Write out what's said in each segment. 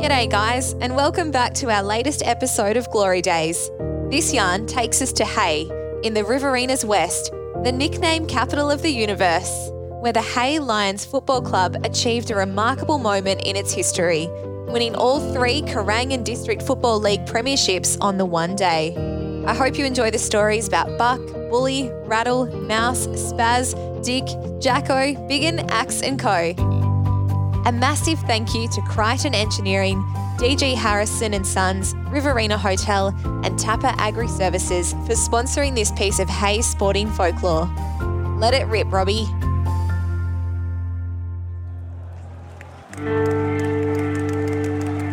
G'day, guys, and welcome back to our latest episode of Glory Days. This yarn takes us to Hay, in the Riverina's West, the nickname capital of the universe, where the Hay Lions Football Club achieved a remarkable moment in its history, winning all three Kerang and District Football League premierships on the one day. I hope you enjoy the stories about Buck, Bully, Rattle, Mouse, Spaz, Dick, Jacko, Biggin, Axe, and Co. A massive thank you to Crichton Engineering, DG Harrison and Sons, Riverina Hotel, and Tapper Agri Services for sponsoring this piece of Hay sporting folklore. Let it rip, Robbie.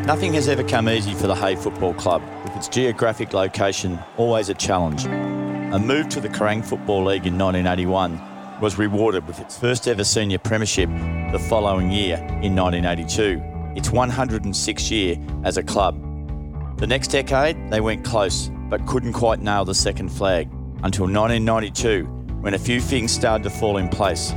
Nothing has ever come easy for the Hay Football Club, with its geographic location always a challenge. A move to the Kerang Football League in 1981 was rewarded with its first ever senior premiership the following year in 1982, its 106th year as a club. The next decade, they went close, but couldn't quite nail the second flag until 1992, when a few things started to fall in place.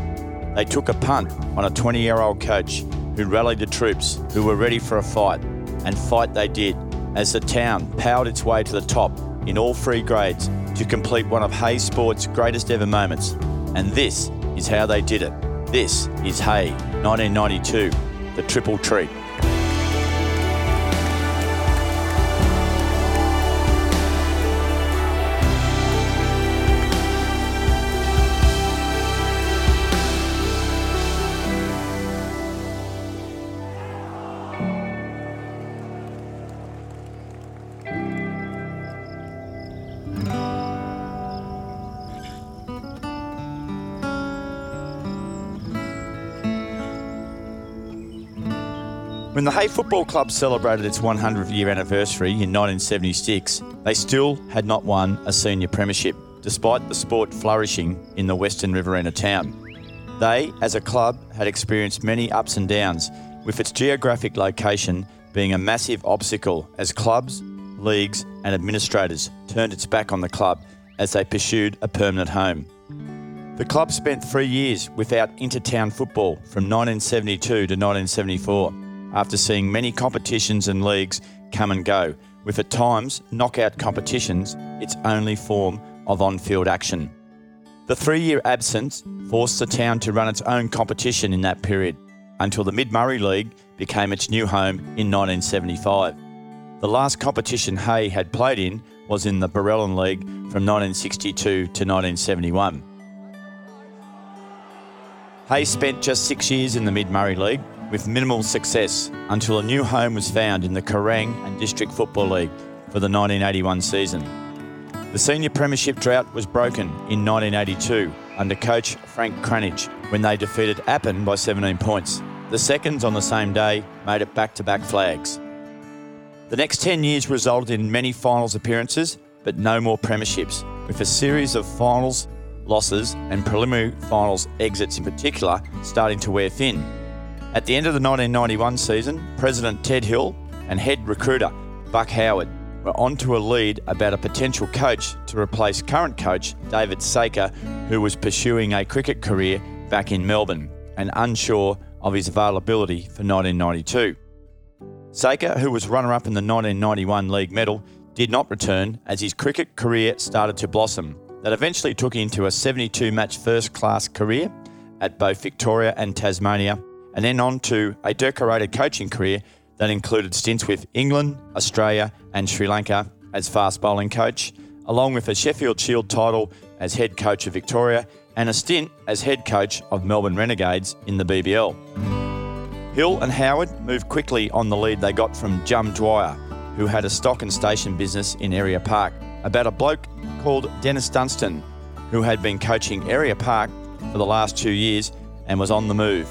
They took a punt on a 20 year old coach who rallied the troops who were ready for a fight, and fight they did as the town powered its way to the top in all three grades to complete one of Hay Sport's greatest ever moments. And this is how they did it. This is Hay 1992, the Triple Treat. When the Hay Football Club celebrated its 100th year anniversary in 1976, they still had not won a senior premiership, despite the sport flourishing in the Western Riverina town. They, as a club, had experienced many ups and downs, with its geographic location being a massive obstacle as clubs, leagues, and administrators turned its back on the club as they pursued a permanent home. The club spent three years without intertown football from 1972 to 1974 after seeing many competitions and leagues come and go, with at times knockout competitions its only form of on field action. The three year absence forced the town to run its own competition in that period until the Mid Murray League became its new home in 1975. The last competition Hay had played in was in the Barellan League from 1962 to 1971. Hay spent just six years in the Mid Murray League with minimal success until a new home was found in the Kerrang and District Football League for the 1981 season. The senior premiership drought was broken in 1982 under coach Frank Cranage when they defeated Appin by 17 points. The seconds on the same day made it back to back flags. The next 10 years resulted in many finals appearances, but no more premierships, with a series of finals losses and preliminary finals exits in particular starting to wear thin. At the end of the 1991 season, President Ted Hill and head recruiter Buck Howard were onto a lead about a potential coach to replace current coach David Saker, who was pursuing a cricket career back in Melbourne and unsure of his availability for 1992. Saker, who was runner up in the 1991 league medal, did not return as his cricket career started to blossom. That eventually took him to a 72 match first class career at both Victoria and Tasmania and then on to a decorated coaching career that included stints with England, Australia, and Sri Lanka as fast bowling coach, along with a Sheffield Shield title as head coach of Victoria and a stint as head coach of Melbourne Renegades in the BBL. Hill and Howard moved quickly on the lead they got from Jum Dwyer, who had a stock and station business in Ariah Park, about a bloke called Dennis Dunstan, who had been coaching Ariah Park for the last two years and was on the move.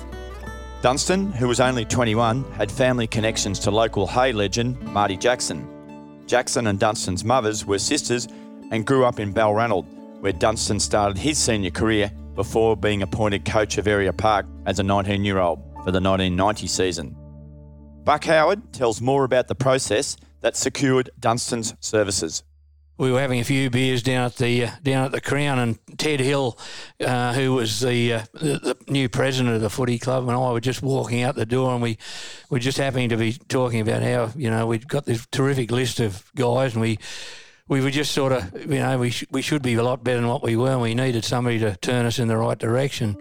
Dunstan, who was only 21, had family connections to local Hay legend Marty Jackson. Jackson and Dunstan's mothers were sisters and grew up in Balranald, where Dunstan started his senior career before being appointed coach of Ariah Park as a 19 year old for the 1990 season. Buck Howard tells more about the process that secured Dunstan's services. We were having a few beers down at the uh, down at the Crown, and Ted Hill, uh, who was the, uh, the, the new president of the footy club, and I were just walking out the door, and we were just happening to be talking about how you know we'd got this terrific list of guys, and we we were just sort of, you know, we, sh- we should be a lot better than what we were, and we needed somebody to turn us in the right direction.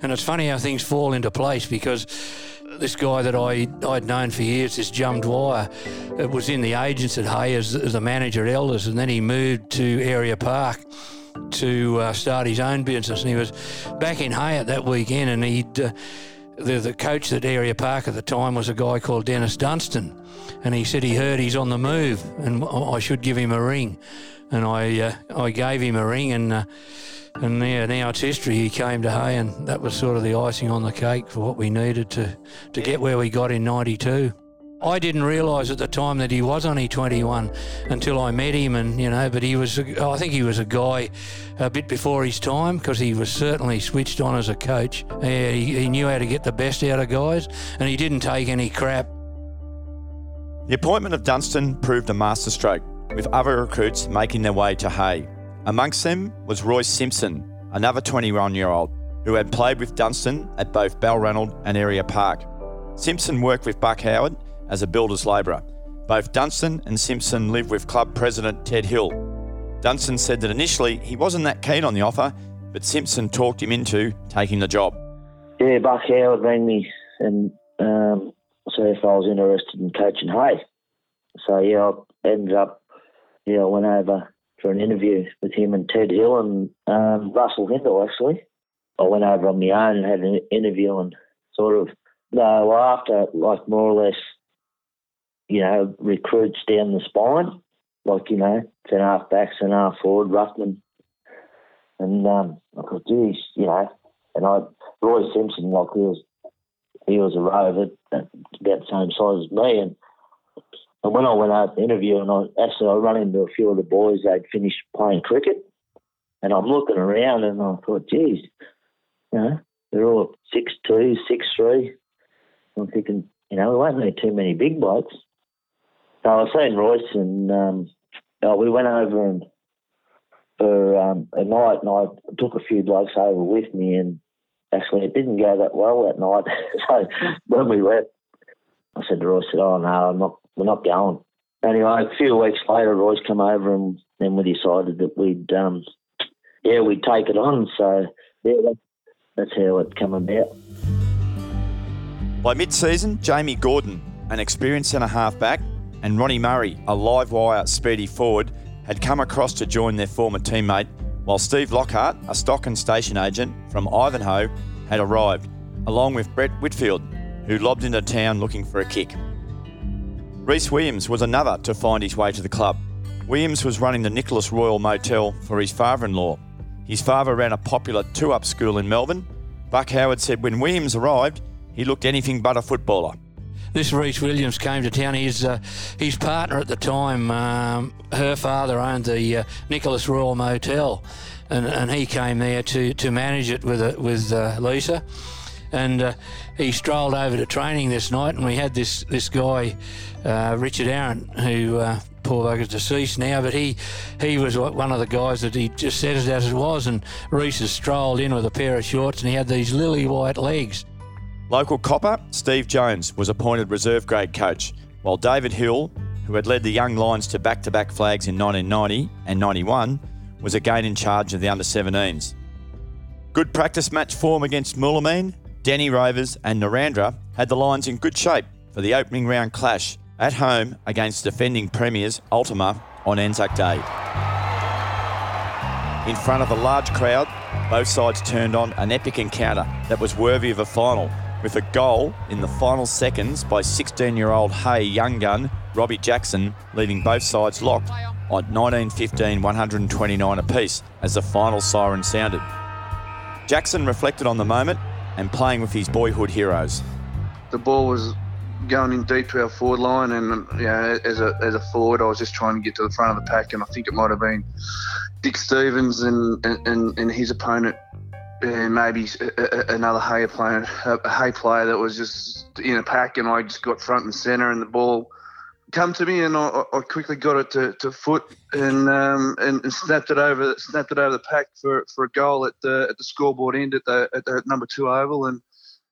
And it's funny how things fall into place because this guy that I, I'd known for years, this Jum Dwyer, it was in the agents at Hay as, as the manager at Elders, and then he moved to Ariah Park to uh, start his own business. And he was back in Hay at that weekend, and he'd. Uh, the, the coach at Ariah Park at the time was a guy called Dennis Dunstan, and he said he heard he's on the move and I should give him a ring, and I uh, I gave him a ring and. Uh, and yeah, now it's history. He came to Hay, and that was sort of the icing on the cake for what we needed to, to get where we got in '92. I didn't realise at the time that he was only 21 until I met him, and you know, but he was, I think he was a guy a bit before his time because he was certainly switched on as a coach. He, he knew how to get the best out of guys, and he didn't take any crap. The appointment of Dunstan proved a masterstroke, with other recruits making their way to Hay. Amongst them was Roy Simpson, another 21 year old who had played with Dunstan at both Balranald and Ariah Park. Simpson worked with Buck Howard as a builder's labourer. Both Dunstan and Simpson lived with club president Ted Hill. Dunstan said that initially he wasn't that keen on the offer, but Simpson talked him into taking the job. Yeah, Buck Howard rang me and um, said if I was interested in coaching Hay. So yeah, I ended up, yeah, I went over for an interview with him and Ted Hill and um, Russell Hindle actually. I went over on my own and had an interview and sort of, no, after like more or less you know, recruits down the spine, like, you know, centre half back, centre half forward, Ruckman. And um, I thought, geez, you know, and I, Roy Simpson, like, he was, he was a rover, about the same size as me. And, and when I went out to interview, and I actually I run into a few of the boys, they'd finished playing cricket. And I'm looking around and I thought, geez, you know, they're all six two, six three. I'm thinking, you know, we won't need too many big blokes. So I was seeing Royce, and um, oh, we went over and for um, a night, and I took a few blokes over with me, and actually it didn't go that well that night. so when we left, I said to Royce, "Oh no, I'm not. We're not going." Anyway, a few weeks later, Royce come over, and then we decided that we'd, um, yeah, we'd take it on. So yeah, that's how it come about. By mid-season, Jamie Gordon, an experienced centre half back, and Ronnie Murray, a live wire speedy forward, had come across to join their former teammate, while Steve Lockhart, a stock and station agent from Ivanhoe, had arrived, along with Brett Whitfield, who lobbed into town looking for a kick. Rhys Williams was another to find his way to the club. Williams was running the Nicholas Royal Motel for his father in law. His father ran a popular two up school in Melbourne. Buck Howard said when Williams arrived, he looked anything but a footballer this Rhys Williams came to town. His uh, his partner at the time, um, her father owned the uh, Nicholas Royal Motel, and, and he came there to, to manage it with uh, with uh, Lisa, and uh, he strolled over to training this night, and we had this this guy, uh, Richard Aaron, who. Poor bugger's deceased now, but he he was one of the guys that he just said it as it was. And Rhys strolled in with a pair of shorts, and he had these lily white legs. Local copper, Steve Jones, was appointed reserve grade coach, while David Hill, who had led the young Lions to back to back flags in 1990 and 91, was again in charge of the under 17s. Good practice match form against Moulamein, Deni Rovers, and Narrandera had the Lions in good shape for the opening round clash at home against defending premiers Ultima on Anzac Day. In front of a large crowd, both sides turned on an epic encounter that was worthy of a final with a goal in the final seconds by 16 year old Hay young gun Robbie Jackson, leaving both sides locked on 19 15 129 apiece as the final siren sounded. Jackson reflected on the moment and playing with his boyhood heroes. The ball was going in deep to our forward line, and you know, as a as a forward, I was just trying to get to the front of the pack, and I think it might have been Dick Stevens and and, and his opponent and maybe another Hay player, a Hay player that was just in a pack, and I just got front and centre, and the ball come to me, and I, I quickly got it to, to foot and, um, and, snapped it over snapped it over the pack for, for a goal at the at the scoreboard end at the at the number two oval, and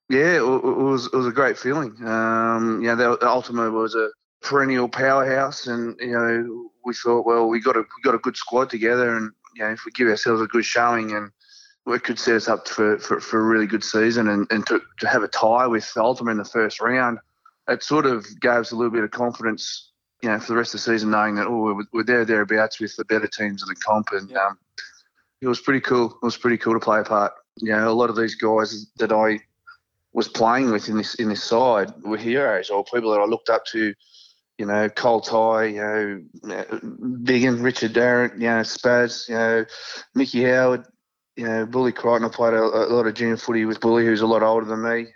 yeah, it, was it was a great feeling. Um, yeah, the Ultima was a perennial powerhouse, and you know we thought, well, we got a we got a good squad together, and you know if we give ourselves a good showing and it could set us up for, for, for a really good season and, and to, to have a tie with Ultima in the first round, it sort of gave us a little bit of confidence, you know, for the rest of the season, knowing that, oh, we're, we're there, thereabouts with the better teams of the comp. And um, it was pretty cool. It was pretty cool to play a part. You know, a lot of these guys that I was playing with in this in this side were heroes or people that I looked up to. You know, Cole Ty, you know, Biggin, Richard Darrant, you know, Spaz, you know, Mickey Howard, you know, Bully Crichton. I played a, a, lot of junior footy with Bully, who's a lot older than me.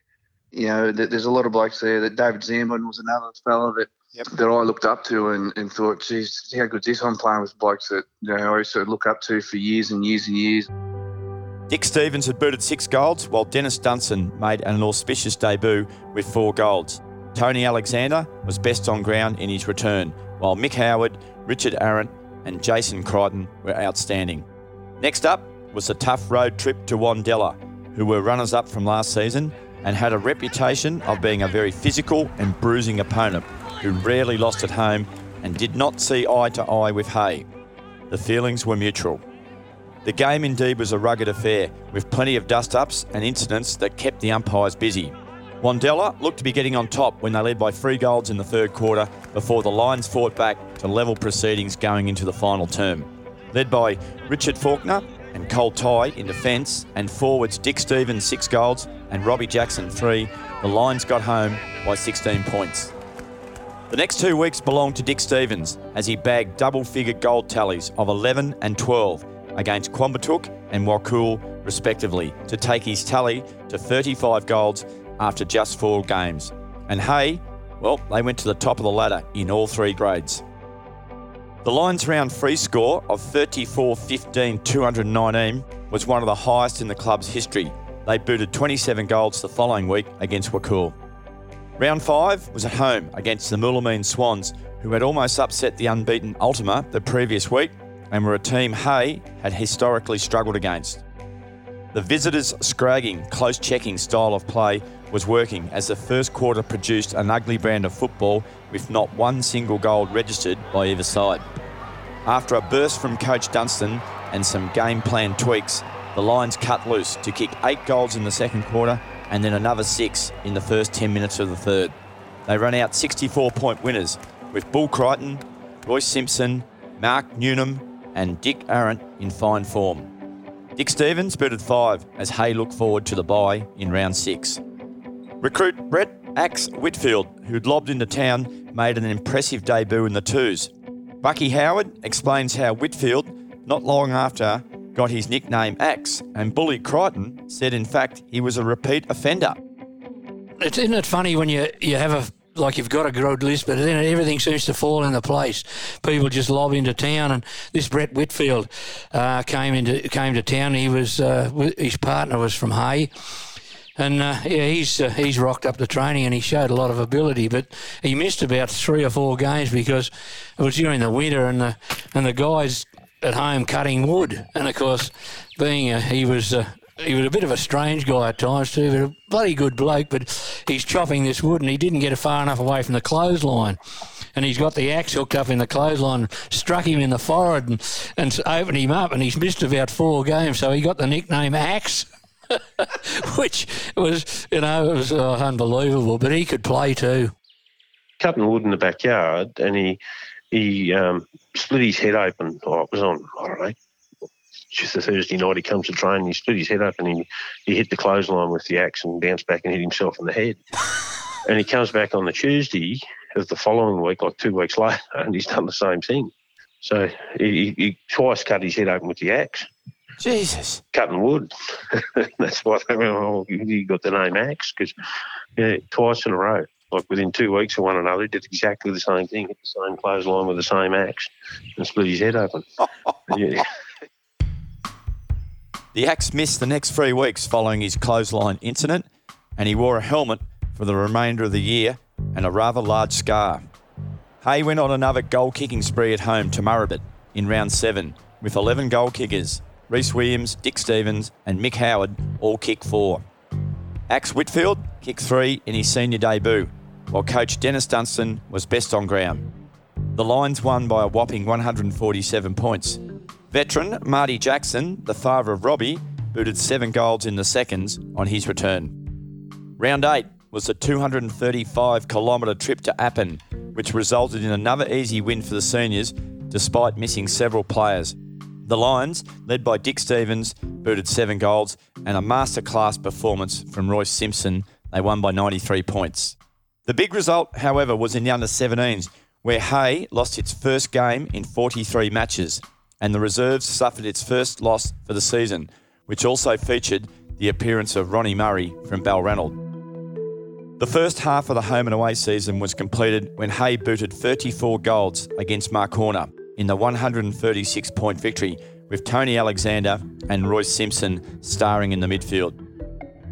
You know, there's a lot of blokes there. That David Zambon was another fellow that yep. that I looked up to and, and thought, geez, how good this? I'm playing with blokes that you know I used to look up to for years and years and years. Dick Stevens had booted six goals, while Dennis Dunstan made an auspicious debut with four goals. Tony Alexander was best on ground in his return, while Mick Howard, Richard Arrant, and Jason Crichton were outstanding. Next up, was a tough road trip to Wandella, who were runners up from last season and had a reputation of being a very physical and bruising opponent who rarely lost at home and did not see eye to eye with Hay. The feelings were mutual. The game indeed was a rugged affair, with plenty of dust ups and incidents that kept the umpires busy. Wandella looked to be getting on top when they led by three goals in the third quarter before the Lions fought back to level proceedings going into the final term. Led by Richard Faulkner and Cole Ty in defence, and forwards Dick Stevens six goals and Robbie Jackson three, the Lions got home by 16 points. The next two weeks belonged to Dick Stevens as he bagged double figure gold tallies of 11 and 12 against Quambatook and Wakool, respectively, to take his tally to 35 goals after just four games. And hey, well, they went to the top of the ladder in all three grades. The Lions round free score of 34 15 219 was one of the highest in the club's history. They booted 27 goals the following week against Wakool. Round 5 was at home against the Moulamein Swans, who had almost upset the unbeaten Ultima the previous week and were a team Hay had historically struggled against. The visitors' scragging, close checking style of play was working as the first quarter produced an ugly brand of football with not one single goal registered by either side. After a burst from coach Dunstan and some game plan tweaks, the Lions cut loose to kick eight goals in the second quarter and then another six in the first 10 minutes of the third. They run out 64 point winners with Bull Crichton, Royce Simpson, Mark Newnham, and Dick Arrant in fine form. Dick Stevens booted five as Hay looked forward to the bye in round six. Recruit Brett Axe Whitfield, who'd lobbed into town, made an impressive debut in the twos. Bucky Howard explains how Whitfield, not long after, got his nickname Axe, and Bully Crichton said in fact he was a repeat offender. It's, isn't it funny when you, you have a like you've got a good list, but then everything seems to fall into place. People just lob into town, and this Brett Whitfield uh, came into came to town. He was uh, his partner was from Hay. And uh, yeah, he's uh, he's rocked up the training and he showed a lot of ability, but he missed about three or four games because it was during the winter and the and the guys at home cutting wood, and of course, being a, he was uh, he was a bit of a strange guy at times too, but a bloody good bloke. But he's chopping this wood and he didn't get far enough away from the clothesline. And he's got the axe hooked up in the clothesline, struck him in the forehead and, and opened him up. And he's missed about four games, so he got the nickname Axe. Which was, you know, it was uh, unbelievable. But he could play too. Cutting wood in the backyard, and he he um, split his head open. Oh, it was on, I don't know, just a Thursday night, he comes to train, he split his head open and he, he hit the clothesline with the axe and bounced back and hit himself in the head. and he comes back on the Tuesday of the following week, like two weeks later, and he's done the same thing. So he, he twice cut his head open with the axe. Jesus. Cutting wood. That's why they went, oh, he got the name Axe, because yeah, twice in a row. Like within two weeks of one another, he did exactly the same thing, hit the same clothesline with the same axe and split his head open. yeah. The axe missed the next three weeks following his clothesline incident, and he wore a helmet for the remainder of the year and a rather large scar. Hay went on another goal kicking spree at home to Murrabit in round seven with 11 goal kickers. Rhys Williams, Dick Stevens, and Mick Howard all kick four. Axe Whitfield kicked three in his senior debut, while coach Dennis Dunstan was best on ground. The Lions won by a whopping 147 points. Veteran Marty Jackson, the father of Robbie, booted seven goals in the seconds on his return. Round eight was the 235 kilometre trip to Appin, which resulted in another easy win for the seniors despite missing several players. The Lions, led by Dick Stevens, booted seven goals and a masterclass performance from Royce Simpson. They won by 93 points. The big result, however, was in the under 17s, where Hay lost its first game in 43 matches, and the reserves suffered its first loss for the season, which also featured the appearance of Ronnie Murray from Balranald. The first half of the home and away season was completed when Hay booted 34 goals against Macorna in the 136 point victory, with Tony Alexander and Royce Simpson starring in the midfield.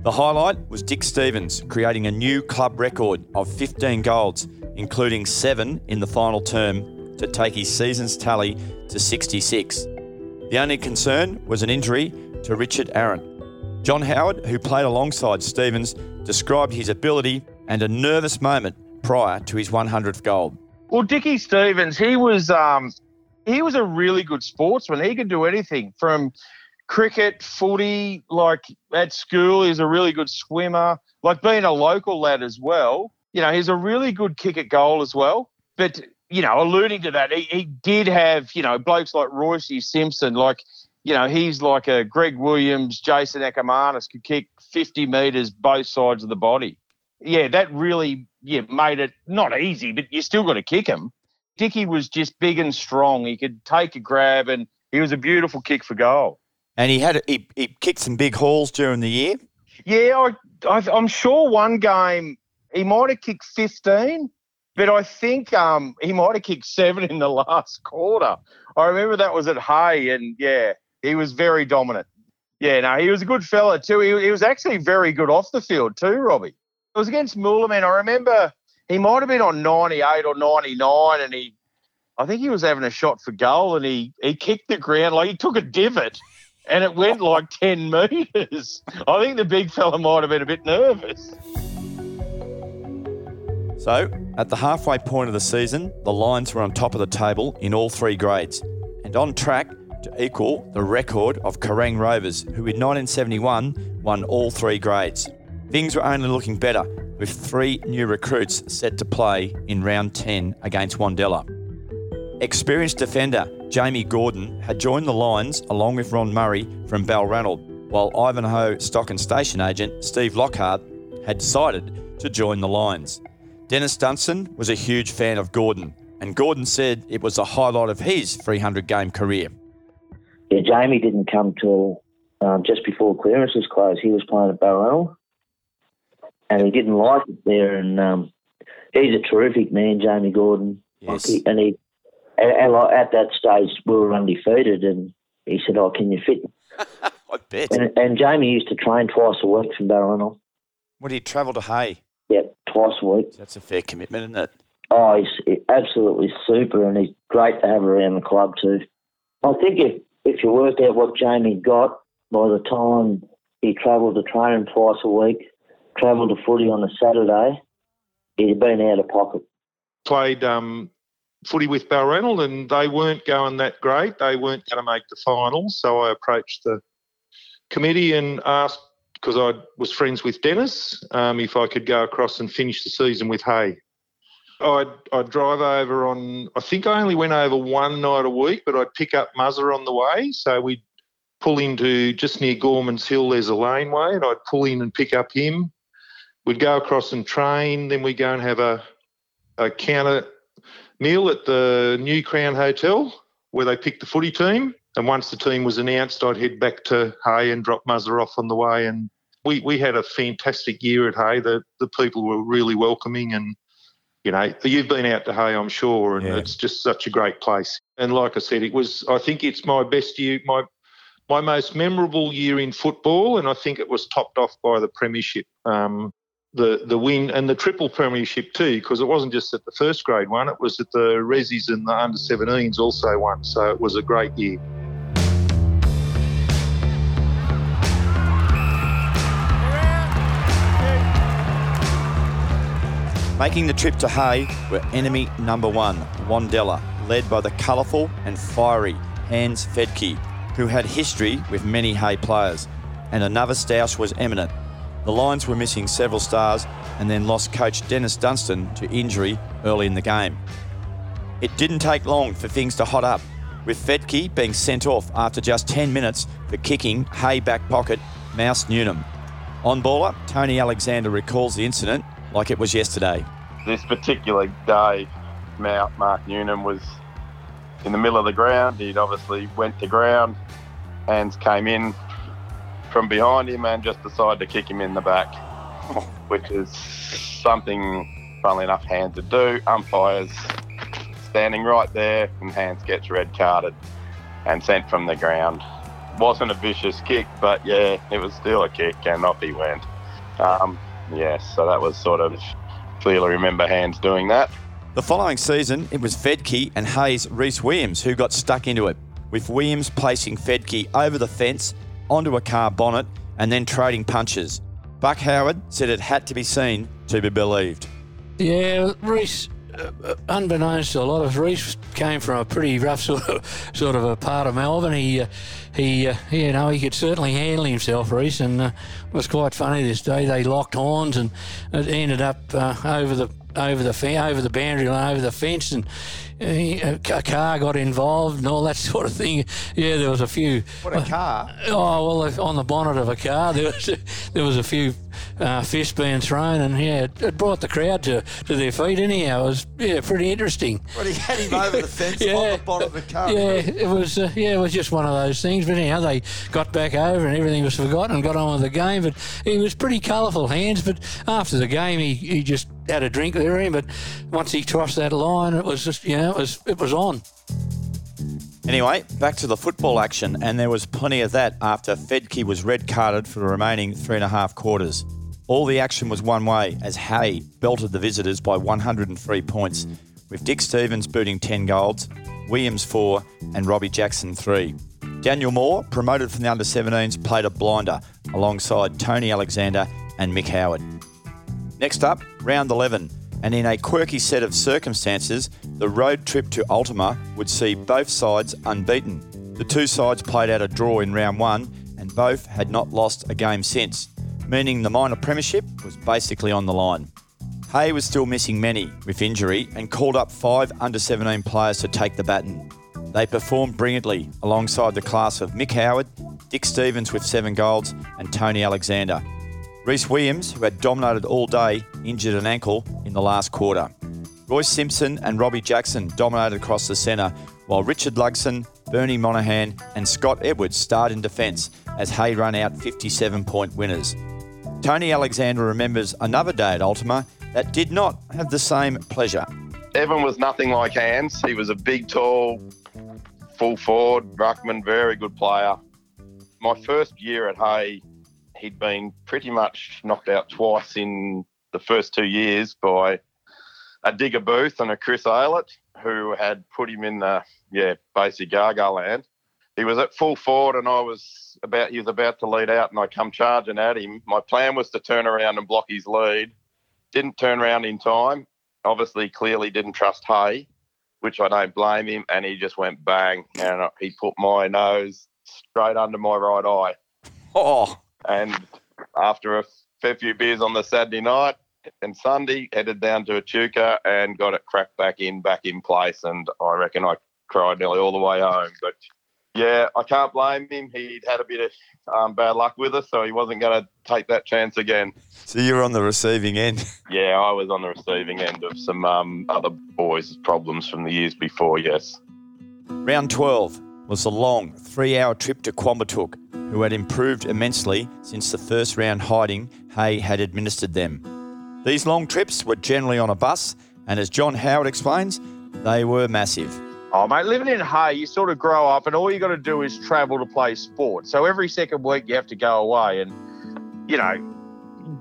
The highlight was Dick Stevens creating a new club record of 15 goals, including seven in the final term, to take his season's tally to 66. The only concern was an injury to Richard Aaron. John Howard, who played alongside Stevens, described his ability and a nervous moment prior to his 100th goal. Well, Dickie Stevens, he was um, he was a really good sportsman. He could do anything from cricket, footy, like at school, he's a really good swimmer. Like being a local lad as well, you know, he's a really good kick at goal as well. But, you know, alluding to that, he, he did have, you know, blokes like Royce Simpson, like, you know, he's like a Greg Williams, Jason Akermanis could kick 50 metres both sides of the body. Yeah, that really yeah, made it not easy, but you still got to kick him. Dicky was just big and strong. He could take a grab, and he was a beautiful kick for goal. And he had he, he kicked some big hauls during the year. Yeah, I, I, am sure one game he might have kicked 15, but I think um, he might have kicked seven in the last quarter. I remember that was at Hay, and yeah, he was very dominant. Yeah, no, he was a good fella too. He, he was actually very good off the field too, Robbie. It was against Moulamein. I remember he might have been on 98 or 99 and he I think he was having a shot for goal and he he kicked the ground like he took a divot and it went like 10 metres. I think the big fella might have been a bit nervous. So, at the halfway point of the season, the Lions were on top of the table in all three grades and on track to equal the record of Kerang Rovers, who in 1971 won all three grades. Things were only looking better with three new recruits set to play in round 10 against Wandella. Experienced defender Jamie Gordon had joined the Lions along with Ron Murray from Balranald, while Ivanhoe stock and station agent Steve Lockhart had decided to join the Lions. Dennis Dunstan was a huge fan of Gordon, and Gordon said it was the highlight of his 300 game career. Yeah, Jamie didn't come till um, just before clearances closed. He was playing at Balranald and he didn't like it there. And um, he's a terrific man, Jamie Gordon. Yes. Like he, and he, and, and like at that stage we were undefeated, and he said, "Oh, can you fit?" I bet. And, and, Jamie used to train twice a week from Balranald. Would he travel to Hay? Yep, twice a week. That's a fair commitment, isn't it? Oh, he's absolutely super, and he's great to have around the club too. I think if if you work out what Jamie got by the time he travelled to train twice a week, travelled to footy on a Saturday, he'd been out of pocket. Played um, footy with Balranald and they weren't going that great. They weren't going to make the finals. So I approached the committee and asked, because I was friends with Dennis, um, if I could go across and finish the season with Hay. I'd, I'd drive over on, I think I only went over one night a week, but I'd pick up Muzzer on the way. So we'd pull into just near Gorman's Hill, there's a laneway, and I'd pull in and pick up him we'd go across and train. Then we'd go and have a, a counter meal at the New Crown Hotel where they picked the footy team. And once the team was announced, I'd head back to Hay and drop Muzzer off on the way. And we, we had a fantastic year at Hay. The, the people were really welcoming and you know, you've been out to Hay, I'm sure, and yeah. it's just such a great place. And like I said, it was, I think it's my best year, my my most memorable year in football, and I think it was topped off by the premiership. Um, the the win and the triple premiership too, because it wasn't just at the first grade one; it was at the Resis and the under 17s also won. So it was a great year. Making the trip to Hay were enemy number one, Wandella, led by the colourful and fiery Hans Fedke, who had history with many Hay players, and another stoush was eminent. The Lions were missing several stars and then lost coach Dennis Dunstan to injury early in the game. It didn't take long for things to hot up, with Fedke being sent off after just 10 minutes for kicking Hay back pocket Mouse Newnham. On baller, Tony Alexander recalls the incident like it was yesterday. This particular day, Mark Newnham was in the middle of the ground. He'd obviously went to ground. Hans came in from behind him and just decided to kick him in the back, which is something, funnily enough, Hans to do. Umpires standing right there, and Hans gets red carded and sent from the ground. Wasn't a vicious kick, but yeah, it was still a kick, and off he went. Um, yes, so that was sort of clearly remember Hans doing that. The following season, it was Fedke and Hay's Reese Williams who got stuck into it, with Williams placing Fedke over the fence, onto a car bonnet, and then trading punches. Buck Howard said it had to be seen to be believed. Yeah, Reese, uh, unbeknownst to a lot of Reese came from a pretty rough sort of sort of a part of Melbourne. He uh, he uh, you know he could certainly handle himself, Reese, and uh, it was quite funny this day. They locked horns and it ended up uh, over the over the fence, over the boundary line, over the fence, and uh, a car got involved and all that sort of thing. Yeah, there was a few. What a car! Oh well, on the bonnet of a car, there was there was a few uh, fists being thrown, and yeah, it, brought the crowd to, to their feet. Anyhow, it was yeah pretty interesting. But he had him over the fence yeah, on the bonnet of the car. Yeah, it was uh, yeah, it was just one of those things. But anyhow, they got back over and everything was forgotten and got on with the game. But he was pretty colourful Hans. But after the game, he, he just had a drink there, but once he crossed that line, it was just, you know, it was, it was on. Anyway, back to the football action, and there was plenty of that after Fedke was red carded for the remaining three and a half quarters. All the action was one way as Hay belted the visitors by 103 points, with Dick Stevens booting 10 goals, Williams 4, and Robbie Jackson 3. Daniel Moore, promoted from the under 17s, played a blinder alongside Tony Alexander and Mick Howard. Next up, round 11. And in a quirky set of circumstances, the road trip to Ultima would see both sides unbeaten. The two sides played out a draw in round one, and both had not lost a game since, meaning the minor premiership was basically on the line. Hay was still missing many with injury and called up five under 17 players to take the baton. They performed brilliantly alongside the class of Mick Howard, Dick Stevens with seven goals, and Tony Alexander, Reese Williams, who had dominated all day, injured an ankle in the last quarter. Royce Simpson and Robbie Jackson dominated across the centre, while Richard Lugson, Bernie Monahan, and Scott Edwards starred in defence as Hay run out 57 point winners. Tony Alexander remembers another day at Ultima that did not have the same pleasure. Evan was nothing like Hans. He was a big, tall, full forward, ruckman, very good player. My first year at Hay, he'd been pretty much knocked out twice in the first two years by a Digger Booth and a Chris Aylett, who had put him in the yeah basic Gaga land. He was at full forward, and I was about he was about to lead out, and I come charging at him. My plan was to turn around and block his lead. Didn't turn around in time. Obviously, clearly didn't trust Hay, which I don't blame him, and he just went bang, and he put my nose straight under my right eye. Oh, and after a fair few beers on the Saturday night and Sunday, headed down to Echuca and got it cracked back in, back in place. And I reckon I cried nearly all the way home. But yeah, I can't blame him. He'd had a bit of um, bad luck with us, so he wasn't going to take that chance again. So you were on the receiving end? Yeah, I was on the receiving end of some um, other boys' problems from the years before, yes. Round 12 was a long three hour trip to Quambatook who had improved immensely since the first round hiding Hay had administered them. These long trips were generally on a bus, and as John Howard explains, they were massive. Oh, mate, living in Hay, you sort of grow up, and all you got to do is travel to play sport. So every second week, you have to go away, and you know,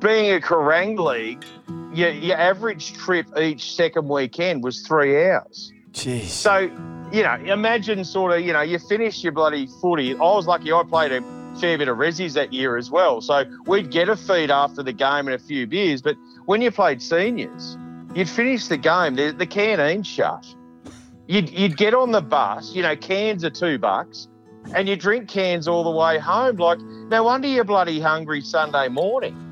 being a Kerang league, your, your average trip each second weekend was three hours. Jeez. So, you know, imagine sort of, you know, you finish your bloody footy. I was lucky I played a fair bit of resis that year as well. So we'd get a feed after the game and a few beers. But when you played seniors, you'd finish the game, the, the canteen's shut. You'd, you'd get on the bus, you know, cans are two bucks, and you drink cans all the way home. Like, no wonder you're bloody hungry Sunday morning.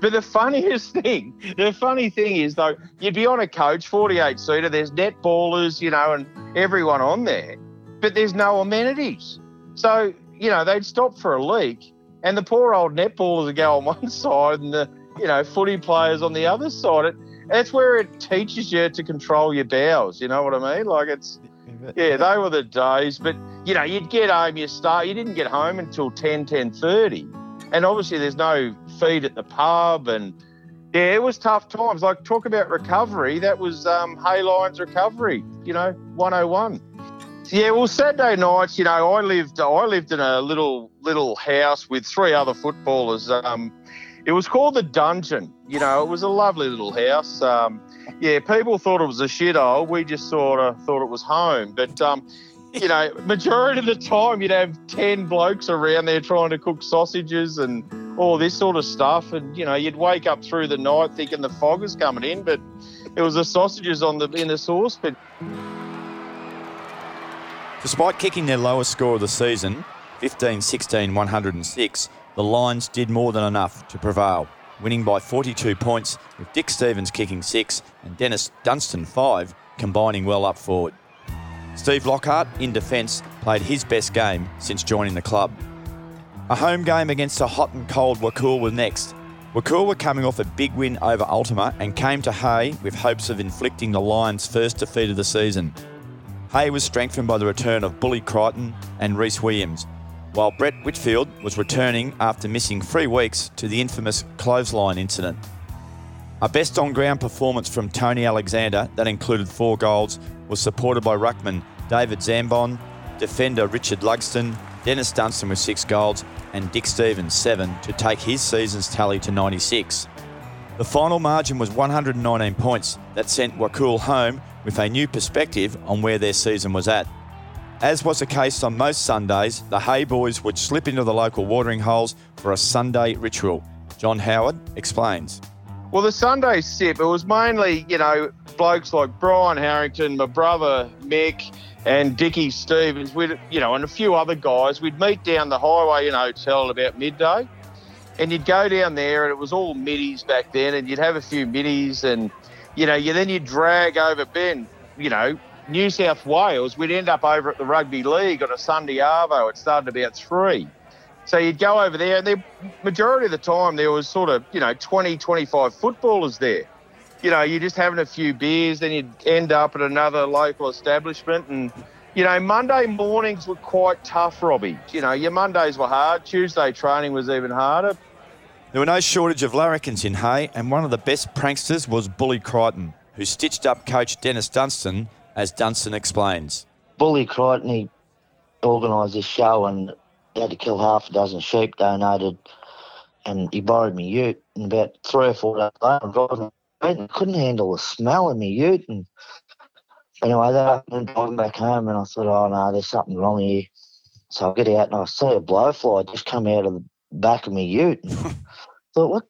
But the funniest thing, the funny thing is though, you'd be on a coach, 48 seater, there's netballers, you know, and everyone on there, but there's no amenities. So, you know, they'd stop for a leak and the poor old netballers would go on one side and the, you know, footy players on the other side. It, that's where it teaches you to control your bowels, you know what I mean? Like it's, yeah, they were the days. But, you know, you'd get home, you start, you didn't get home until 10, 10.30 and obviously there's no feed at the pub and yeah it was tough times. Like talk about recovery. That was um Hayline's recovery you know 101 yeah well saturday nights you know i lived i lived in a little little house with three other footballers. Um it was called the dungeon you know it was a lovely little house. Um yeah people thought it was a shithole. We just sort of thought it was home. But um you know, majority of the time you'd have 10 blokes around there trying to cook sausages and all this sort of stuff. And, you know, you'd wake up through the night thinking the fog was coming in, but it was the sausages on the in the saucepan. Despite kicking their lowest score of the season, 15 16 106, the Lions did more than enough to prevail, winning by 42 points, with Dick Stevens kicking six and Dennis Dunstan five, combining well up forward. Steve Lockhart, in defence, played his best game since joining the club. A home game against a hot and cold Wakool was next. Wakool were coming off a big win over Ultima and came to Hay with hopes of inflicting the Lions' first defeat of the season. Hay was strengthened by the return of Bully Crichton and Reese Williams, while Brett Whitfield was returning after missing three weeks to the infamous clothesline incident. A best on ground performance from Tony Alexander that included four goals was supported by ruckman David Zambon, defender Richard Lugston, Dennis Dunstan with six goals, and Dick Stevens seven to take his season's tally to 96. The final margin was 119 points that sent Wakool home with a new perspective on where their season was at. As was the case on most Sundays, the Hay boys would slip into the local watering holes for a Sunday ritual. John Howard explains. Well, the Sunday sip, it was mainly, you know, blokes like Brian Harrington, my brother Mick, and Dickie Stevens, we'd, you know, and a few other guys. We'd meet down the highway in a hotel at about midday, and you'd go down there, and it was all middies back then, and you'd have a few middies, and you know, you then you'd drag over Ben, you know, New South Wales. We'd end up over at the rugby league on a Sunday arvo. It started about three. So you'd go over there, and the majority of the time there was sort of, you know, 20, 25 footballers there you know, you're just having a few beers, then you'd end up at another local establishment. And, you know, Monday mornings were quite tough, Robbie. You know, your Mondays were hard. Tuesday training was even harder. There were no shortage of larrikins in Hay, and one of the best pranksters was Bully Crichton, who stitched up coach Dennis Dunstan, as Dunstan explains. Bully Crichton, he organised this show and he had to kill half a dozen sheep donated, and he borrowed me ute. And about three or four days later, I'm driving I couldn't handle the smell in my ute. And anyway, that I'm driving back home, and I thought, oh no, there's something wrong here. So I get out and I see a blowfly just come out of the back of my ute. thought, what?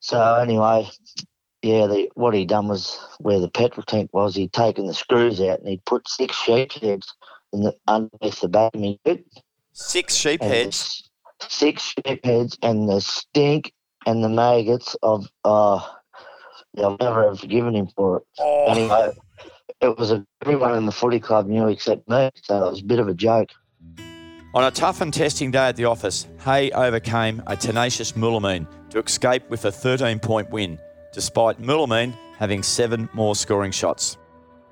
So anyway, yeah, the, what he done was where the petrol tank was, he'd taken the screws out and he'd put six sheep heads in the, underneath the back of my ute. Six sheep And heads. Six sheep heads and the stink and the maggots of, uh, yeah, I've never have forgiven him for it. Oh, Anyway, it was a, everyone in the footy club knew except me, so it was a bit of a joke. On a tough and testing day at the office, Hay overcame a tenacious Moulamein to escape with a 13 point win, despite Moulamein having seven more scoring shots.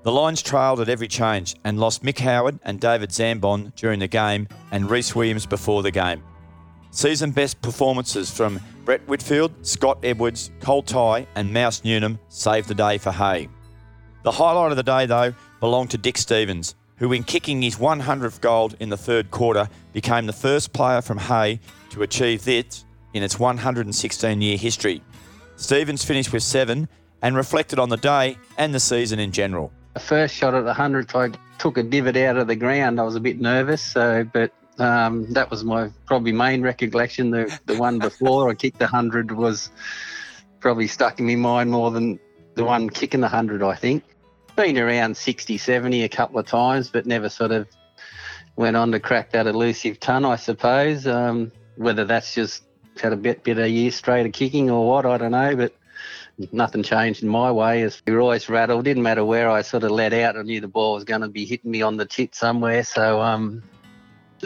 The Lions trailed at every change and lost Mick Howard and David Zambon during the game and Reese Williams before the game. Season best performances from Brett Whitfield, Scott Edwards, Cole Ty, and Mouse Newnham saved the day for Hay. The highlight of the day, though, belonged to Dick Stevens, who, in kicking his 100th goal in the third quarter, became the first player from Hay to achieve this in its 116 year history. Stevens finished with seven and reflected on the day and the season in general. The first shot at the hundredth, I took a divot out of the ground. I was a bit nervous, so but um, that was my probably main recollection. The the one before I kicked the hundred was probably stuck in my mind more than the one kicking the hundred. I think been around 60, 70 a couple of times, but never sort of went on to crack that elusive ton. I suppose um, whether that's just had a bit bit a year straight of kicking or what, I don't know, but nothing changed in my way. As we were always rattled, didn't matter where I sort of let out. I knew the ball was going to be hitting me on the tit somewhere. So um,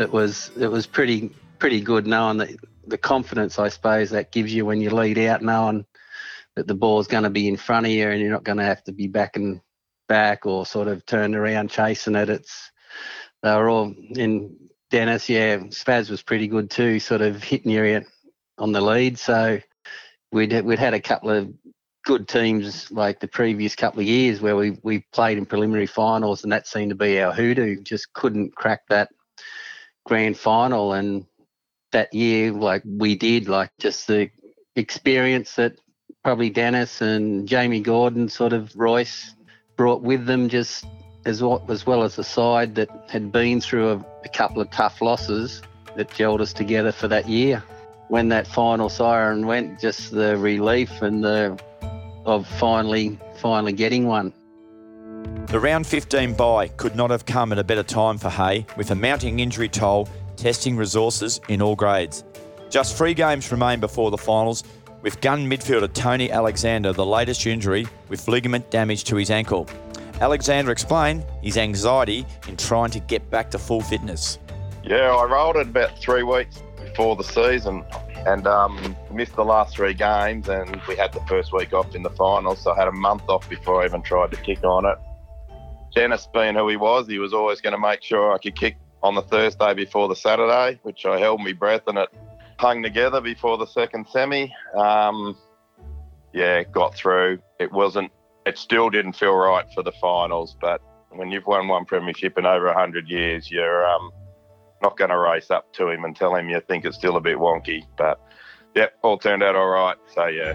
it was it was pretty pretty good knowing that the confidence I suppose that gives you when you lead out, knowing that the ball's going to be in front of you and you're not going to have to be backing back or sort of turned around chasing it. It's they were all in Dennis. Yeah, Spaz was pretty good too, sort of hitting you on the lead. So we'd we'd had a couple of good teams like the previous couple of years where we we played in preliminary finals and that seemed to be our hoodoo. Just couldn't crack that grand final and that year like we did like just the experience that probably Dennis and Jamie Gordon sort of Royce brought with them just as well as, well as the side that had been through a, a couple of tough losses that gelled us together for that year. When that final siren went, just the relief and the of finally finally getting one. The round 15 bye could not have come at a better time for Hay, with a mounting injury toll testing resources in all grades. Just three games remain before the finals, with gun midfielder Tony Alexander the latest injury with ligament damage to his ankle. Alexander explained his anxiety in trying to get back to full fitness. Yeah, I rolled it about three weeks before the season and um, missed the last three games and we had the first week off in the finals so I had a month off before I even tried to kick on it. Dennis being who he was, he was always going to make sure I could kick on the Thursday before the Saturday, which I held my breath and it hung together before the second semi. Um, yeah, got through. It wasn't. It still didn't feel right for the finals, but when you've won one premiership in over hundred years, you're um, not going to race up to him and tell him you think it's still a bit wonky. But yep, all turned out all right. So yeah.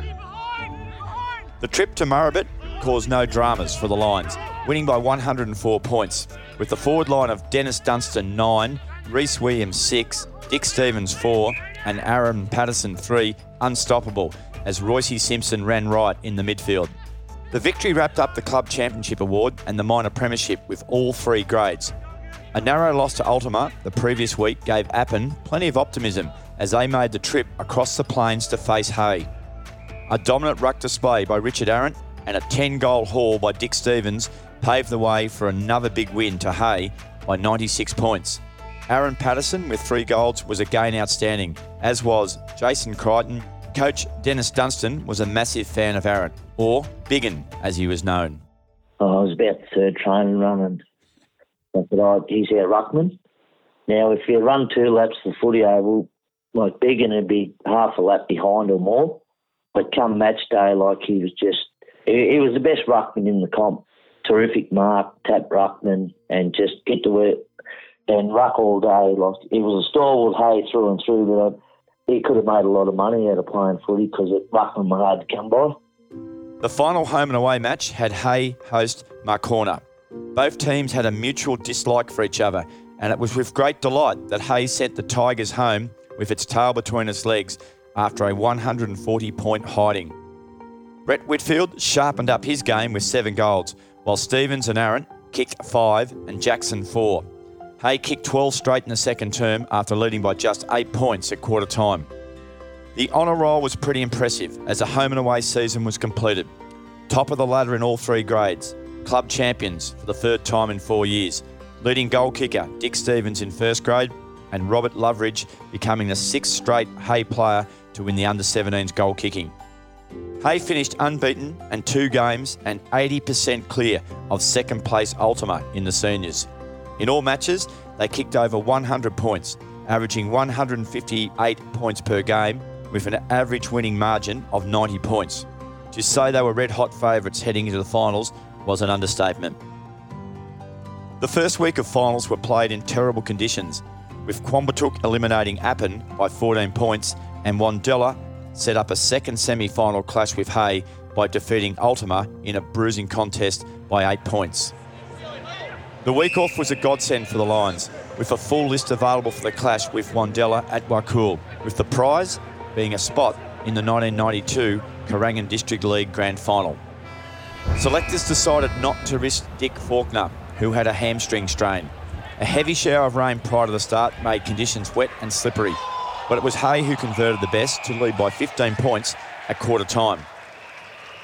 The trip to Murrabit caused no dramas for the Lions, winning by 104 points, with the forward line of Dennis Dunstan 9, Rhys Williams 6, Dick Stevens 4, and Aaron Patterson 3 unstoppable as Royce Simpson ran right in the midfield. The victory wrapped up the Club Championship Award and the Minor Premiership with all three grades. A narrow loss to Ultima the previous week gave Appin plenty of optimism as they made the trip across the plains to face Hay. A dominant ruck display by Richard Arrant and a 10 goal haul by Dick Stevens paved the way for another big win to Hay by 96 points. Aaron Patterson with three goals was again outstanding, as was Jason Crichton. Coach Dennis Dunstan was a massive fan of Aaron, or Biggin as he was known. Oh, I was about third training run and I said, he's our ruckman. Now, if you run two laps the footy oval, like Biggin would be half a lap behind or more. But come match day, like he was just, he, was the best ruckman in the comp. Terrific mark, tap ruckman, and just get to work and ruck all day. Like it was a stalwart hay through and through, but um, he could have made a lot of money out of playing footy because ruckman were hard to come by. The final home and away match had Hay host Macorna. Both teams had a mutual dislike for each other, and it was with great delight that Hay sent the Tigers home with its tail between its legs after a 140 point hiding. Brett Whitfield sharpened up his game with seven goals, while Stevens and Aaron kicked five and Jackson four. Hay kicked 12 straight in the second term after leading by just eight points at quarter time. The honour roll was pretty impressive as the home and away season was completed. Top of the ladder in all three grades, club champions for the third time in four years, leading goal kicker Dick Stevens in first grade, and Robert Loveridge becoming the sixth straight Hay player to win the under 17s goal kicking. Hay finished unbeaten and two games and 80% clear of second place Ultima in the seniors. In all matches, they kicked over 100 points, averaging 158 points per game with an average winning margin of 90 points. To say they were red hot favourites heading into the finals was an understatement. The first week of finals were played in terrible conditions, with Quambatook eliminating Appin by 14 points and Wandella set up a second semi final clash with Hay by defeating Ultima in a bruising contest by eight points. The week off was a godsend for the Lions, with a full list available for the clash with Wandella at Wakool, with the prize being a spot in the 1992 Kerang and District League Grand Final. Selectors decided not to risk Dick Faulkner, who had a hamstring strain. A heavy shower of rain prior to the start made conditions wet and slippery, but it was Hay who converted the best to lead by 15 points at quarter time.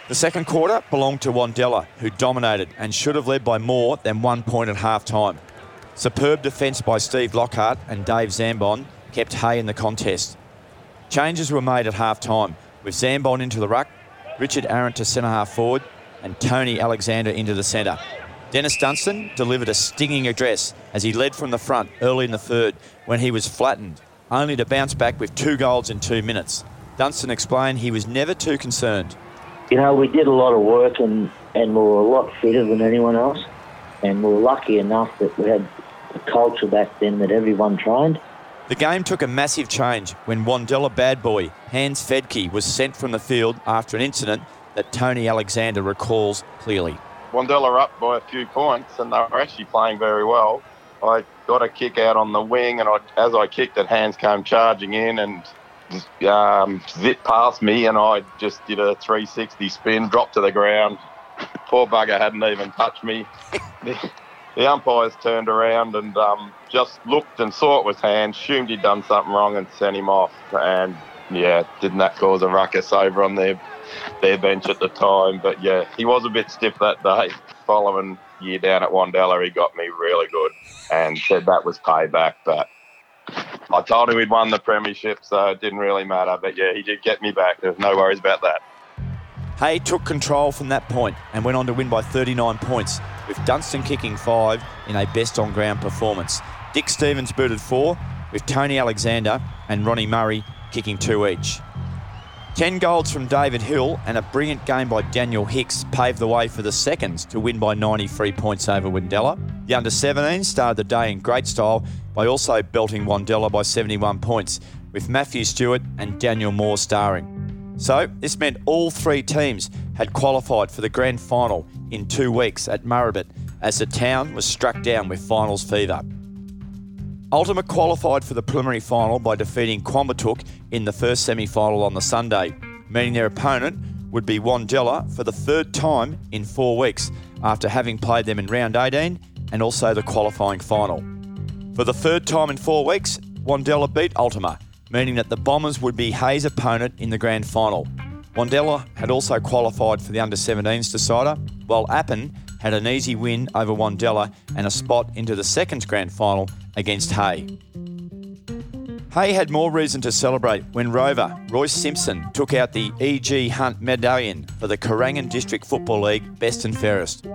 The second quarter belonged to Wandella, who dominated and should have led by more than one point at half time. Superb defence by Steve Lockhart and Dave Zambon kept Hay in the contest. Changes were made at half time, with Zambon into the ruck, Richard Aaron to centre half forward, and Tony Alexander into the centre. Dennis Dunstan delivered a stinging address as he led from the front early in the third when he was flattened, only to bounce back with two goals in two minutes. Dunstan explained he was never too concerned. You know, we did a lot of work and, and we were a lot fitter than anyone else. And we were lucky enough that we had a culture back then that everyone trained. The game took a massive change when Wandella bad boy Hans Fedke was sent from the field after an incident that Tony Alexander recalls clearly. Wandella up by a few points, and they were actually playing very well. I got a kick out on the wing, and I, as I kicked it, Hans came charging in and um, zipped past me, and I just did a 360 spin, dropped to the ground. Poor bugger hadn't even touched me. the, the umpires turned around and um, just looked and saw it was Hans, assumed he'd done something wrong, and sent him off. And yeah, didn't that cause a ruckus over on their their bench at the time? But yeah, he was a bit stiff that day. Following year down at Wandella, he got me really good and said that was payback. But I told him we'd won the premiership, so it didn't really matter. But yeah, he did get me back. There's no worries about that. Hay took control from that point and went on to win by 39 points, with Dunstan kicking five in a best on ground performance. Dick Stevens booted four, with Tony Alexander and Ronnie Murray kicking two each. 10 goals from David Hill and a brilliant game by Daniel Hicks paved the way for the seconds to win by 93 points over Wandella. The under 17 started the day in great style by also belting Wandella by 71 points, with Matthew Stewart and Daniel Moore starring. So, this meant all three teams had qualified for the grand final in two weeks at Murrabit as the town was struck down with finals fever. Ultima qualified for the preliminary final by defeating Quambatook in the first semi final on the Sunday, meaning their opponent would be Wandella for the third time in four weeks after having played them in round 18 and also the qualifying final. For the third time in four weeks, Wandella beat Ultima meaning that the Bombers would be Hay's opponent in the grand final. Wandella had also qualified for the under 17s decider, while Appin had an easy win over Wandella and a spot into the second grand final against Hay. Hay had more reason to celebrate when Rover Royce Simpson took out the E.G. Hunt medallion for the Kerang and District Football League Best and Fairest.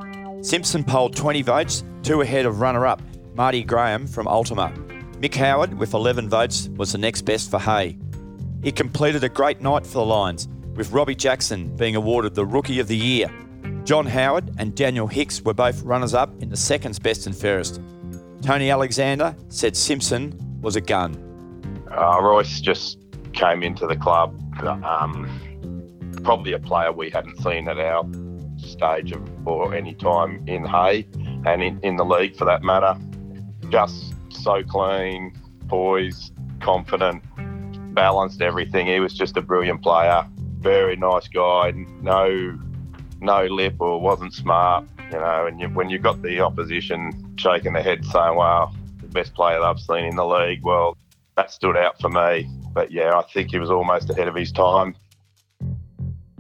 Simpson polled 20 votes, two ahead of runner up Marty Graham from Ultima. Mick Howard, with 11 votes, was the next best for Hay. It completed a great night for the Lions, with Robbie Jackson being awarded the Rookie of the Year. John Howard and Daniel Hicks were both runners up in the seconds best and fairest. Tony Alexander said Simpson was a gun. Uh, Royce just came into the club, um, probably a player we hadn't seen at our stage of, or any time in Hay and in, in the league for that matter. Just so clean, poised, confident, balanced everything. He was just a brilliant player. Very nice guy. No, no lip or wasn't smart. You know, and you, when you got the opposition shaking their head saying, "Wow, the best player I've seen in the league," well, that stood out for me. But yeah, I think he was almost ahead of his time.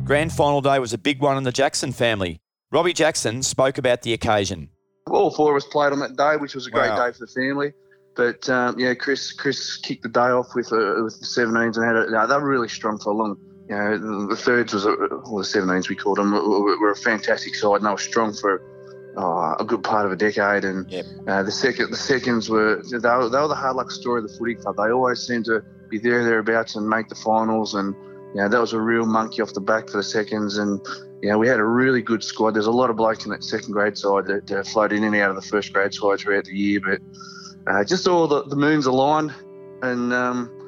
Grand final day was a big one in the Jackson family. Robbie Jackson spoke about the occasion. All four of us played on that day, which was a great Wow. day for the family. But um, yeah, Chris Chris kicked the day off with uh, with the 17s and had a, no, they were really strong for a long. You know, the, thirds was a, or the 17s we called them were, were a fantastic side and they were strong for oh, a good part of a decade. And uh, the second the seconds were they, were they were the hard luck story of the footy club. They always seemed to be there thereabouts and make the finals. And you know, that was a real monkey off the back for the seconds. And you know, we had a really good squad. There's a lot of blokes in that second grade side that uh, floated in and out of the first grade side throughout the year, but uh, just all the, the moons aligned, and um,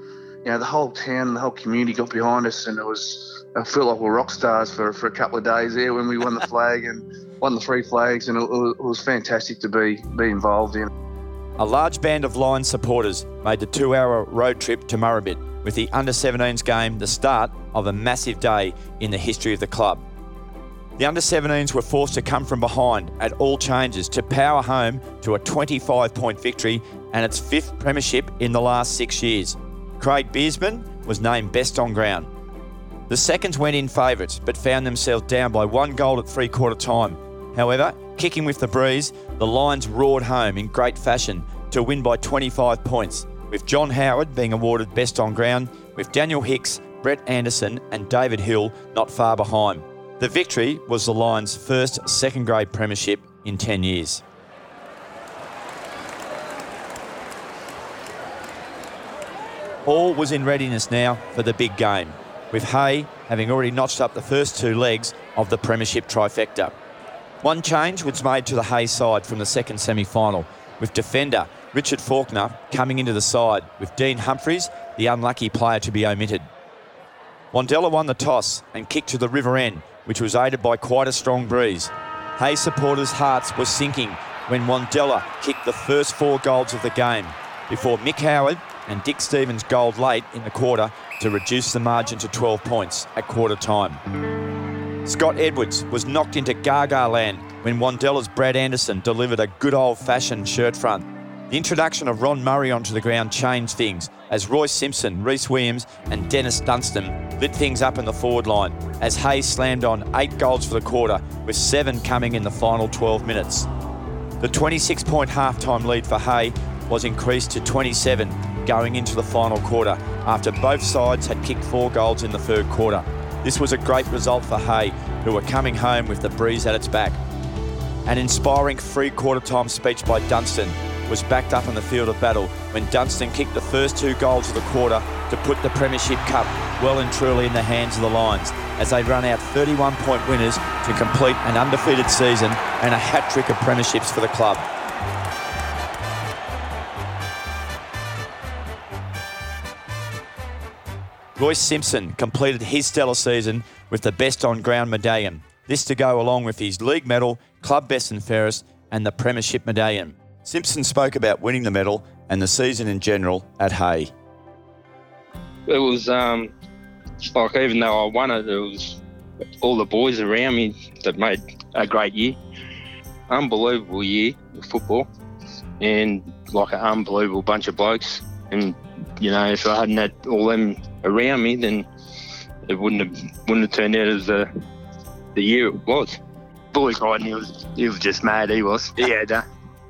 you know, the whole town, the whole community got behind us, and it was, I felt like we were rock stars for, for a couple of days there when we won the flag and won the three flags, and it, it was fantastic to be be involved in. A large band of Lions supporters made the two hour road trip to Murrabit, with the under 17s game the start of a massive day in the history of the club. The under 17s were forced to come from behind at all changes to power home to a 25 point victory and its fifth premiership in the last six years. Craig Beersman was named best on ground. The seconds went in favourites but found themselves down by one goal at three quarter time. However, kicking with the breeze, the Lions roared home in great fashion to win by 25 points, with John Howard being awarded best on ground, with Daniel Hicks, Brett Anderson, and David Hill not far behind. The victory was the Lions' first second grade premiership in 10 years. All was in readiness now for the big game, with Hay having already notched up the first two legs of the Premiership trifecta. One change was made to the Hay side from the second semi final, with defender Richard Faulkner coming into the side, with Dean Humphreys, the unlucky player, to be omitted. Wandella won the toss and kicked to the river end, which was aided by quite a strong breeze. Hay supporters' hearts were sinking when Wandella kicked the first four goals of the game, before Mick Howard and Dick Stevens gold late in the quarter to reduce the margin to 12 points at quarter time. Scott Edwards was knocked into Gaga land when Wandella's Brad Anderson delivered a good old fashioned shirt front. The introduction of Ron Murray onto the ground changed things as Roy Simpson, Reese Williams, and Dennis Dunstan lit things up in the forward line as Hay's slammed on eight goals for the quarter, with seven coming in the final 12 minutes. The 26 point halftime lead for Hay was increased to 27 going into the final quarter after both sides had kicked four goals in the third quarter. This was a great result for Hay, who were coming home with the breeze at its back. An inspiring free quarter time speech by Dunstan was backed up in the field of battle when Dunstan kicked the first two goals of the quarter to put the Premiership Cup well and truly in the hands of the Lions as they run out 31 point winners to complete an undefeated season and a hat trick of premierships for the club. Royce Simpson completed his stellar season with the best on ground medallion. This to go along with his league medal, club best and fairest, and the premiership medallion. Simpson spoke about winning the medal and the season in general at Hay. It was um, like even though I won it, it was all the boys around me that made a great year. Unbelievable year of football, and like an unbelievable bunch of blokes. And you know, if I hadn't had all them around me, then it wouldn't have wouldn't have turned out as the the year it was. Bully Crichton, he was he was just mad. He was. He had uh,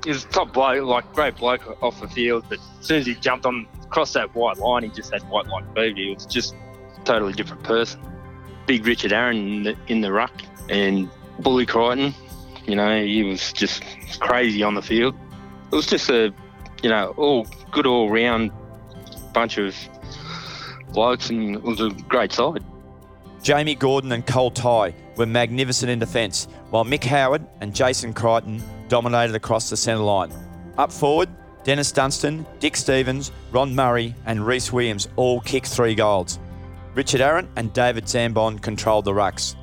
he was top bloke, like great bloke off the field, but as soon as he jumped on across that white line, he just had white line fever. He was just a totally different person. Big Richard Aaron in the, in the ruck and Bully Crichton, you know, he was just crazy on the field. It was just a, you know, all good all round bunch of blokes, and it was a great side. Jamie Gordon and Cole Ty were magnificent in defence, while Mick Howard and Jason Crichton dominated across the centre line. Up forward, Dennis Dunstan, Dick Stevens, Ron Murray, and Reese Williams all kicked three goals. Richard Aaron and David Zambon controlled the rucks.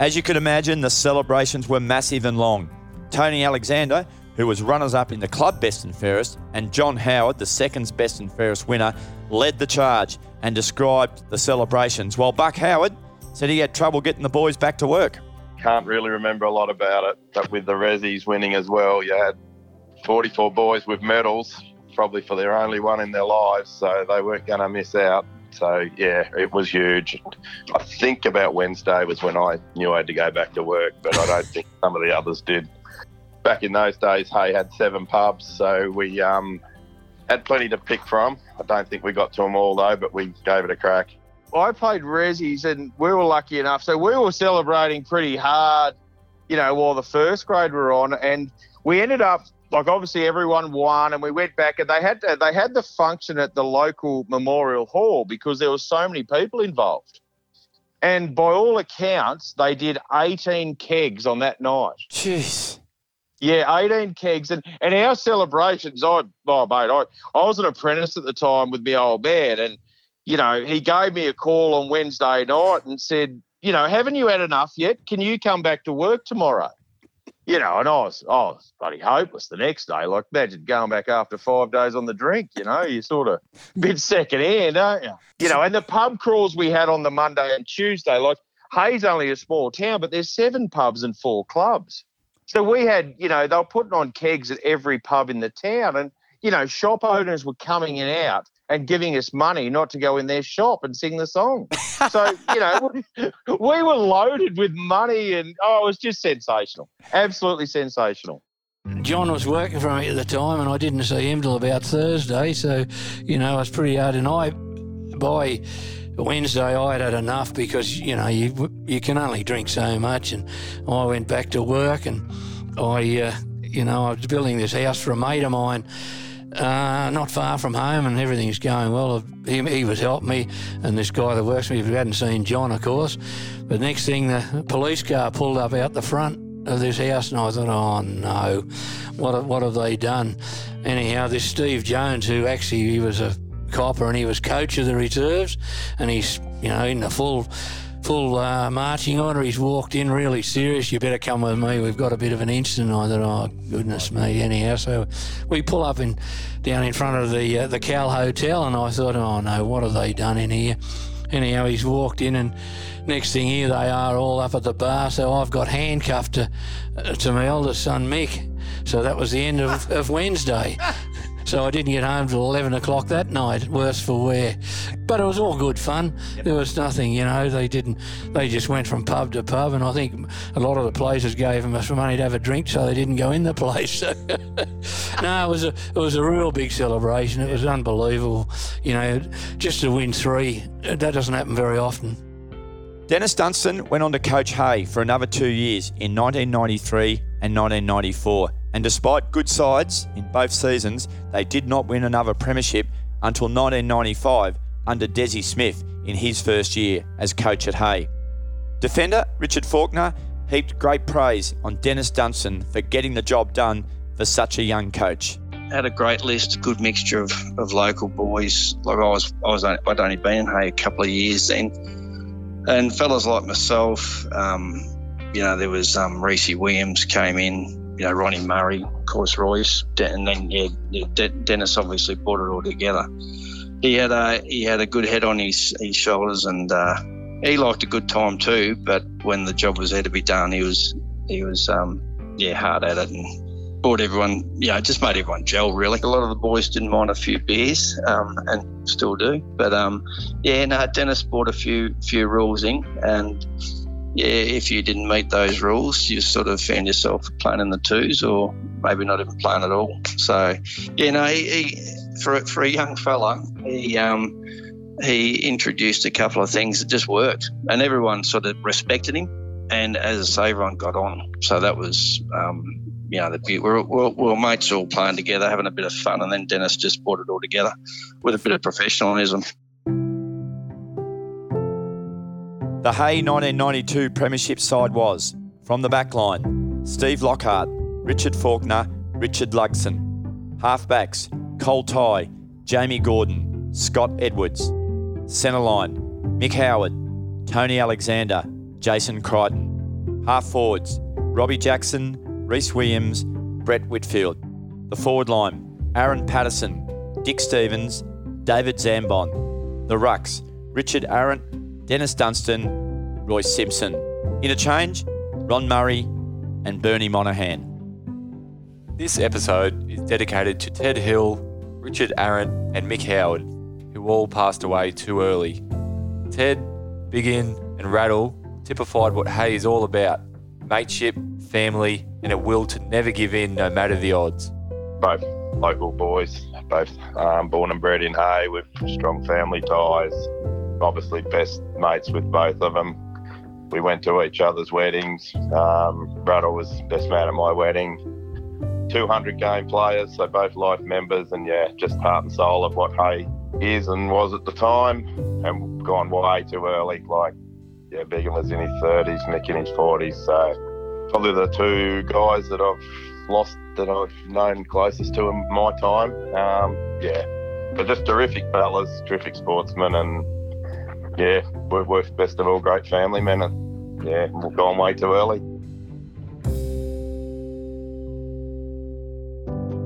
As you could imagine, the celebrations were massive and long. Tony Alexander, who was runners up in the club best and fairest, and John Howard, the second best and fairest winner, led the charge and described the celebrations, while Buck Howard said he had trouble getting the boys back to work. Can't really remember a lot about it, but with the Rezzies winning as well, you had 44 boys with medals, probably for their only one in their lives, so they weren't going to miss out. So yeah, it was huge. I think about Wednesday was when I knew I had to go back to work, but I don't think some of the others did. Back in those days, Hay had seven pubs, so we um, had plenty to pick from. I don't think we got to them all though, but we gave it a crack. I played Rezzies and we were lucky enough. So we were celebrating pretty hard, you know, while the first grade were on. And we ended up, like, obviously everyone won and we went back and they had to, they had the function at the local memorial hall because there were so many people involved. And by all accounts, they did 18 kegs on that night. Jeez. Yeah, 18 kegs. And, and our celebrations, I, oh, mate, I, I was an apprentice at the time with my old man. And you know, he gave me a call on Wednesday night and said, you know, haven't you had enough yet? Can you come back to work tomorrow? You know, and I was, I was bloody hopeless the next day. Like, imagine going back after five days on the drink, you know, you sort of bit second hand, don't you? You know, and the pub crawls we had on the Monday and Tuesday, like, Hay's only a small town, but there's seven pubs and four clubs. So we had, you know, they were putting on kegs at every pub in the town, and you know, shop owners were coming in out and giving us money not to go in their shop and sing the song. So, you know, we, we were loaded with money and oh, it was just sensational. Absolutely sensational. John was working for me at the time, and I didn't see him till about Thursday. So, you know, it was pretty hard. And I, by Wednesday, I had had enough because you know you you can only drink so much, and I went back to work, and I, uh, you know, I was building this house for a mate of mine uh, not far from home, and everything's going well. He, he, was helping me, and this guy that works with me, we hadn't seen John, of course. But next thing, the police car pulled up out the front of this house, and I thought, oh no, what what have they done? Anyhow, this Steve Jones, who actually he was a copper and he was coach of the reserves, and he's you know in the full full uh, marching order. He's walked in really serious. You better come with me. We've got a bit of an incident. I thought, oh goodness me. Anyhow, so we pull up in down in front of the uh, the Cal Hotel, and I thought, oh no, what have they done in here? Anyhow, he's walked in, and next thing here they are all up at the bar. So I've got handcuffed to uh, to my eldest son Mick. So that was the end of, of Wednesday. So I didn't get home till 11 o'clock that night, worse for wear. But it was all good fun. Yep. There was nothing, you know, they didn't, they just went from pub to pub. And I think a lot of the places gave them some money to have a drink so they didn't go in the place. no, it was, a, it was a real big celebration. It was unbelievable. You know, just to win three, that doesn't happen very often. Dennis Dunstan went on to coach Hay for another two years in 1993 and 1994 and despite good sides in both seasons, they did not win another premiership until 1995 under Desi Smith in his first year as coach at Hay. Defender Richard Faulkner heaped great praise on Dennis Dunstan for getting the job done for such a young coach. Had a great list, good mixture of, of local boys. Like I was, I was, I'd only been in Hay a couple of years then, and fellas like myself. Um, you know, there was um, Reese Williams came in, you know, Ronnie Murray, of course, Royce, and then yeah, Dennis obviously brought it all together. He had a he had a good head on his his shoulders, and uh, he liked a good time too. But when the job was there to be done, he was he was um, yeah hard at it and brought everyone know just made everyone gel really. A lot of the boys didn't mind a few beers um, and still do, but um, yeah, no, Dennis brought a few few rules in and yeah, if you didn't meet those rules, you sort of found yourself playing in the twos or maybe not even playing at all. So, you know, he, he, for, for a young fella, he, um, he introduced a couple of things that just worked and everyone sort of respected him. And as I say, everyone got on. So that was, um, you know, the we we're, we're, we're mates all playing together, having a bit of fun. And then Dennis just brought it all together with a bit of professionalism. The Hay 1992 Premiership side was from the back line Steve Lockhart, Richard Faulkner, Richard Lugson. Halfbacks Cole Ty, Jamie Gordon, Scott Edwards. Centre line Mick Howard, Tony Alexander, Jason Crichton. Half forwards Robbie Jackson, Reese Williams, Brett Whitfield. The forward line Aaron Patterson, Dick Stevens, David Zambon. The rucks Richard Arrant, Dennis Dunstan, Roy Simpson. Interchange, Ron Murray and Bernie Monahan. This episode is dedicated to Ted Hill, Richard Arrant, and Mick Howard, who all passed away too early. Ted, Biggin, and Rattle typified what Hay is all about mateship, family, and a will to never give in no matter the odds. Both local boys, both um, born and bred in Hay with strong family ties obviously best mates with both of them. We went to each other's weddings. Um, was best man at my wedding. 200 game players, so both life members, and yeah, just heart and soul of what Hay is and was at the time, and gone way too early. Like, yeah, Biggin was in his 30s, Mick in his 40s, so probably the two guys that I've lost that I've known closest to in my time. Um, yeah, but just terrific fellas, terrific sportsmen, and yeah, we're, we're best of all great family men, and yeah, we've gone way too early.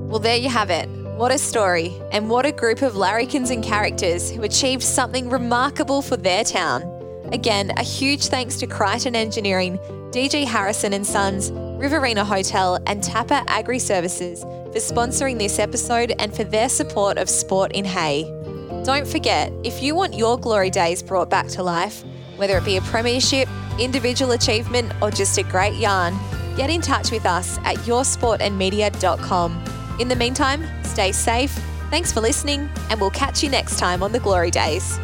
Well, there you have it. What a story, and what a group of larrikins and characters who achieved something remarkable for their town. Again, a huge thanks to Crichton Engineering, DG Harrison and Sons, Riverina Hotel, and Tapper Agri Services for sponsoring this episode and for their support of sport in Hay. Don't forget, if you want your glory days brought back to life, whether it be a premiership, individual achievement, or just a great yarn, get in touch with us at yoursportandmedia.com. In the meantime, stay safe, thanks for listening, and we'll catch you next time on the Glory Days.